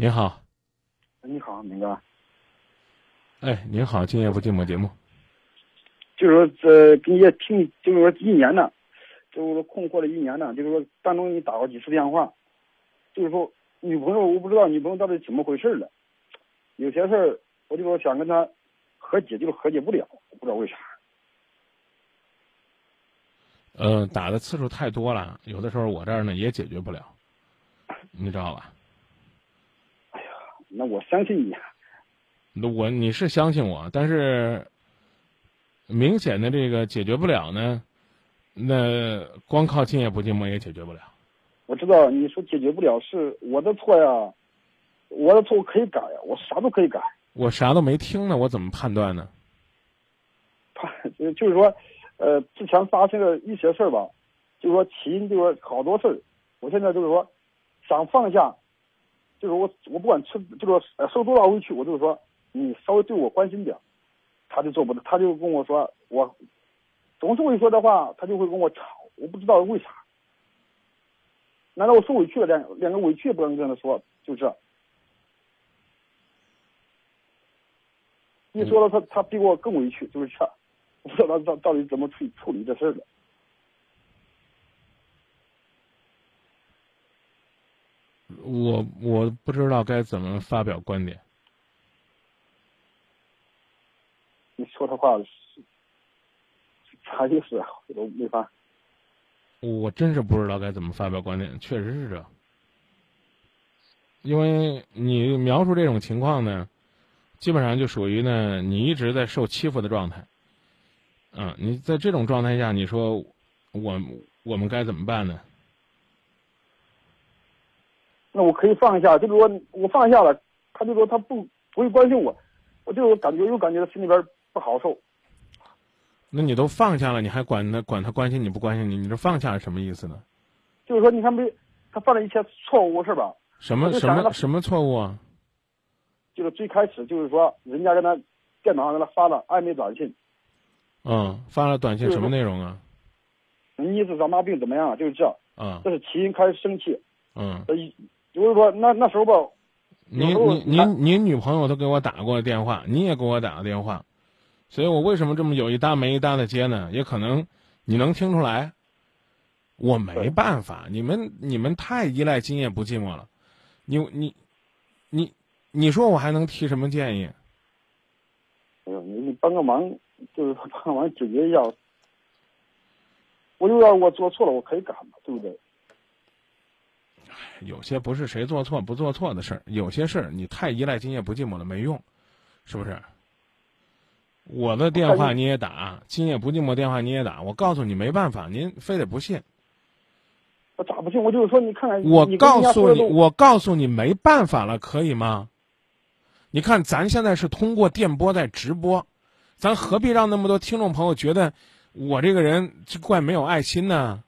您好，你好，明哥。哎，您好，今夜不寂寞节目。就是说，这跟你也听，就是说一年呢，就是说困惑了一年呢，就是说当中你打过几次电话，就是说女朋友，我不知道女朋友到底怎么回事了。有些事儿，我就说想跟她和解，就是和解不了，我不知道为啥。呃，打的次数太多了，有的时候我这儿呢也解决不了，你知道吧？那我相信你。那我你是相信我，但是明显的这个解决不了呢，那光靠今夜不寂寞也解决不了。我知道你说解决不了是我的错呀，我的错我可以改呀，我啥都可以改。我啥都没听呢，我怎么判断呢？判就是说。呃，之前发生的一些事儿吧，就是说起因就是说好多事儿，我现在就是说想放下，就是我我不管吃，就是说受多大委屈，我就是说你稍微对我关心点，他就做不到，他就跟我说我总是会说的话，他就会跟我吵，我不知道为啥，难道我受委屈了，连连个委屈也不敢跟他说，就是，一说了他他比我更委屈，就是这。不知道他到到底怎么处处理这事儿了。我我不知道该怎么发表观点。你说的话是啥意思啊？我都没法。我真是不知道该怎么发表观点，确实是这。因为你描述这种情况呢，基本上就属于呢，你一直在受欺负的状态。嗯，你在这种状态下，你说我我们该怎么办呢？那我可以放下，就是说我放下了，他就说他不不会关心我，我就感觉又感觉心里边不好受。那你都放下了，你还管他管他关心你不关心你？你这放下是什么意思呢？就是说，你看没，他犯了一些错误是吧？什么什么什么错误啊？就是最开始就是说，人家跟他电脑上给他发了暧昧短信。嗯，发了短信什么内容啊？你意思长大病怎么样？就是这。嗯。这是起因，开始生气。嗯。就是说，那那时候吧。您您您您女朋友都给我打过电话，你也给我打过电话，所以我为什么这么有一搭没一搭的接呢？也可能你能听出来，我没办法，你们你们太依赖今夜不寂寞了，你你你你说我还能提什么建议？哎呦，你你帮个忙。就是帮忙解决一下，我就要我做错了，我可以改嘛，对不对？有些不是谁做错不做错的事儿，有些事儿你太依赖今夜不寂寞了没用，是不是？我的电话你也打，今夜不寂寞电话你也打，我告诉你没办法，您非得不信。我咋不信？我就是说，你看看，我告诉你，我告诉你没办法了，可以吗？你看，咱现在是通过电波在直播。咱何必让那么多听众朋友觉得我这个人这怪没有爱心呢？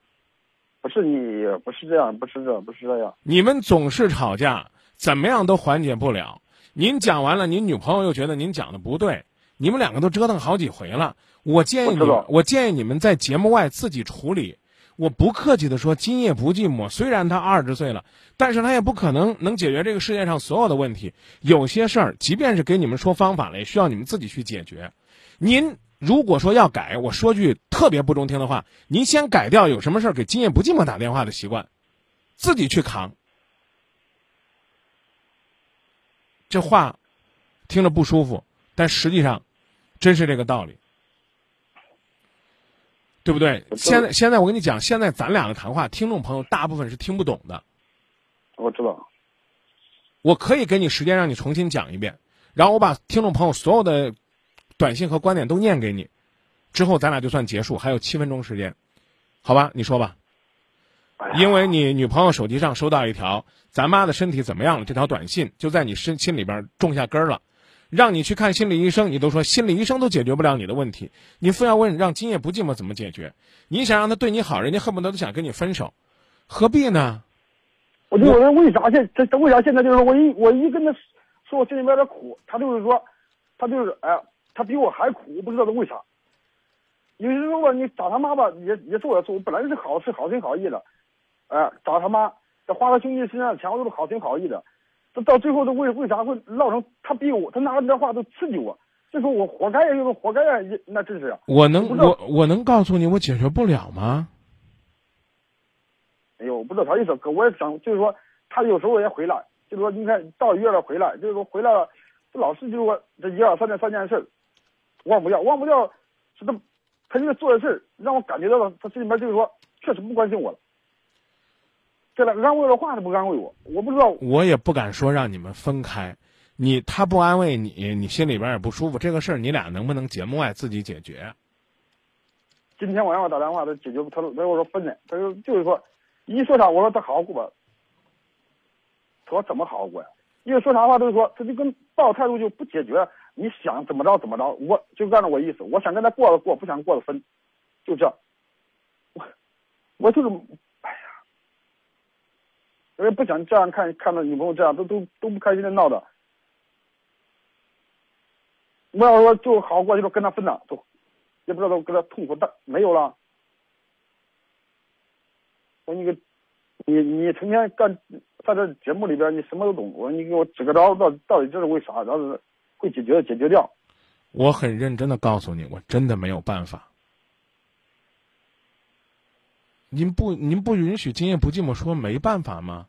不是你，不是这样，不是这样，不是这样。你们总是吵架，怎么样都缓解不了。您讲完了，您女朋友又觉得您讲的不对，你们两个都折腾好几回了。我建议你，我建议你们在节目外自己处理。我不客气的说，今夜不寂寞。虽然他二十岁了，但是他也不可能能解决这个世界上所有的问题。有些事儿，即便是给你们说方法了，也需要你们自己去解决。您如果说要改，我说句特别不中听的话，您先改掉有什么事儿给今夜不寂寞打电话的习惯，自己去扛。这话听着不舒服，但实际上真是这个道理，对不对？现在现在我跟你讲，现在咱俩的谈话，听众朋友大部分是听不懂的。我知道，我可以给你时间让你重新讲一遍，然后我把听众朋友所有的。短信和观点都念给你，之后咱俩就算结束，还有七分钟时间，好吧？你说吧。因为你女朋友手机上收到一条“咱妈的身体怎么样了”这条短信，就在你身心里边种下根了，让你去看心理医生，你都说心理医生都解决不了你的问题，你非要问让今夜不寂寞怎么解决？你想让他对你好，人家恨不得都想跟你分手，何必呢？我就问为啥现这为啥现在就是我一我一跟他说我心里边的苦，他就是说，他就是哎。他比我还苦，我不知道他为啥。有些时候吧，你找他妈吧，也也做了做。我本来是好是好心好意的，哎，找他妈，这花到兄弟身上的钱，我都是好心好意的。这到最后都为为啥会闹成他逼我，他拿你这话都刺激我，这说我活该呀，就是活该呀，那真是。我能我我能告诉你，我解决不了吗？哎呦，我不知道啥意思，可我也想，就是说他有时候也回来，就是说你看到月了回来，就是说回来了，这老是就是说这一二三件三件事，忘不掉，忘不掉，是他他这个做的事让我感觉到了，他心里面就是说确实不关心我了。这个安慰的话都不安慰我，我不知道。我也不敢说让你们分开，你他不安慰你，你心里边也不舒服。这个事儿你俩能不能节目外自己解决？今天晚上我打电话，他解决，他他跟我说分了，他说就是说，一说啥我说他好好过吧。他说怎么好好过呀？因为说啥话都是说，他就跟抱态度就不解决。你想怎么着怎么着，我就按照我意思，我想跟他过了过，不想过了分，就这。我我就是。哎呀我也不想这样看，看到女朋友这样，都都都不开心的闹的。我要说就好过去了，跟他分了，都也不知道都跟他痛苦大没有了。我说你个，你你成天干在这节目里边，你什么都懂。我说你给我指个招，到到底这是为啥？要是会解决解决掉。我很认真的告诉你，我真的没有办法。您不您不允许今夜不寂寞说没办法吗？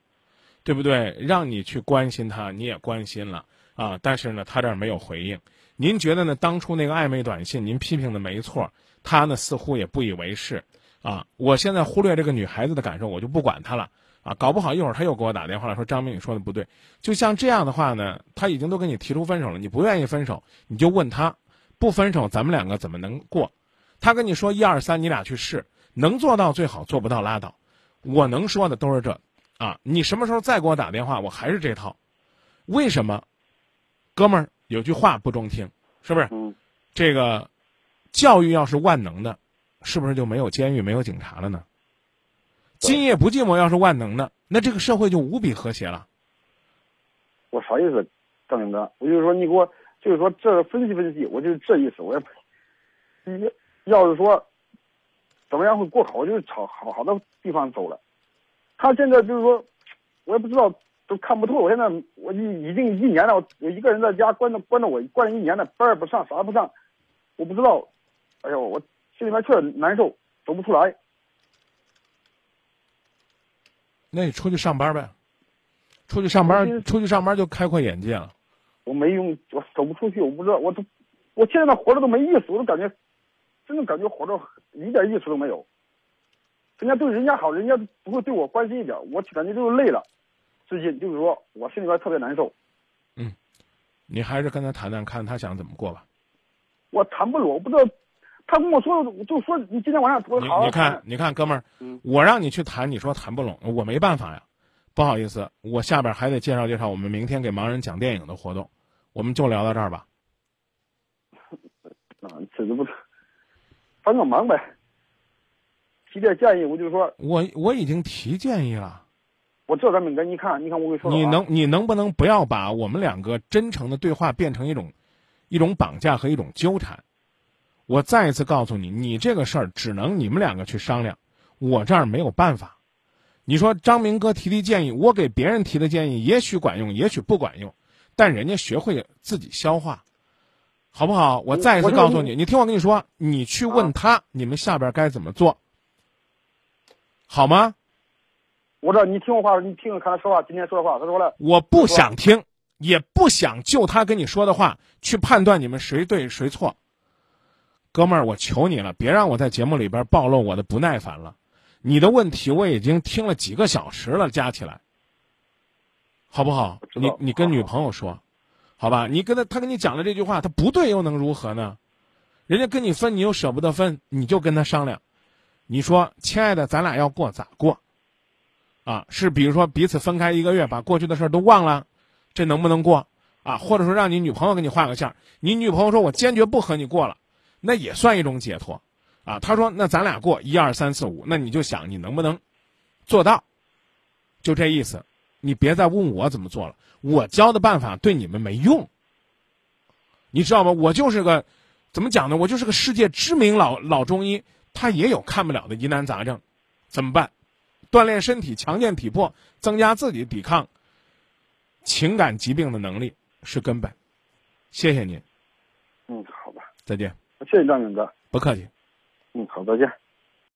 对不对？让你去关心他，你也关心了啊，但是呢，他这儿没有回应。您觉得呢？当初那个暧昧短信，您批评的没错，他呢似乎也不以为是啊。我现在忽略这个女孩子的感受，我就不管她了啊。搞不好一会儿他又给我打电话了，说张明你说的不对。就像这样的话呢，他已经都跟你提出分手了，你不愿意分手，你就问他，不分手咱们两个怎么能过？他跟你说一二三，你俩去试，能做到最好，做不到拉倒。我能说的都是这。啊，你什么时候再给我打电话，我还是这套。为什么？哥们儿有句话不中听，是不是？嗯。这个教育要是万能的，是不是就没有监狱、没有警察了呢？今夜不寂寞要是万能的，那这个社会就无比和谐了。我啥意思，张明哥？我就是说，你给我就是说这分析分析，我就是这意思。我也，你要是说怎么样会过好，我就朝好好的地方走了。他现在就是说，我也不知道，都看不透。我现在我已已经一年了，我一个人在家关着关着我关了一年了，班也不上，啥也不上，我不知道。哎呦，我心里面确实难受，走不出来。那你出去上班呗，出去上班，出去上班就开阔眼界了。我没用，我走不出去，我不知道，我都，我现在活着都没意思，我都感觉，真的感觉活着一点意思都没有。人家对人家好，人家不会对我关心一点，我感觉就是累了。最近就是说我心里边特别难受。嗯，你还是跟他谈谈，看他想怎么过吧。我谈不拢，我不知道。他跟我说，就说你今天晚上多好。你看，你看，哥们儿，我让你去谈，你说谈不拢，我没办法呀。不好意思，我下边还得介绍介绍我们明天给盲人讲电影的活动，我们就聊到这儿吧。啊，这个不，帮个忙呗。提点建议，我就说，我我已经提建议了。我这咱明哥，你看，你看，我跟你说，你能你能不能不要把我们两个真诚的对话变成一种一种绑架和一种纠缠？我再一次告诉你，你这个事儿只能你们两个去商量，我这儿没有办法。你说张明哥提的建议，我给别人提的建议也许管用，也许不管用，但人家学会自己消化，好不好？我再一次告诉你，你听我跟你说，你去问他，你们下边该怎么做。好吗？我这你听我话，你听看他说话。今天说的话，他说了，我不想听，也不想就他跟你说的话去判断你们谁对谁错。哥们儿，我求你了，别让我在节目里边暴露我的不耐烦了。你的问题我已经听了几个小时了，加起来，好不好？你你跟女朋友说，好吧？你跟他，他跟你讲了这句话，他不对又能如何呢？人家跟你分，你又舍不得分，你就跟他商量。你说，亲爱的，咱俩要过咋过？啊，是比如说彼此分开一个月，把过去的事儿都忘了，这能不能过？啊，或者说让你女朋友给你画个线，你女朋友说我坚决不和你过了，那也算一种解脱。啊，他说那咱俩过一二三四五，那你就想你能不能做到？就这意思，你别再问我怎么做了，我教的办法对你们没用。你知道吗？我就是个怎么讲呢？我就是个世界知名老老中医。他也有看不了的疑难杂症，怎么办？锻炼身体，强健体魄，增加自己抵抗情感疾病的能力是根本。谢谢您。嗯，好吧，再见。谢谢张明哥。不客气。嗯，好，再见。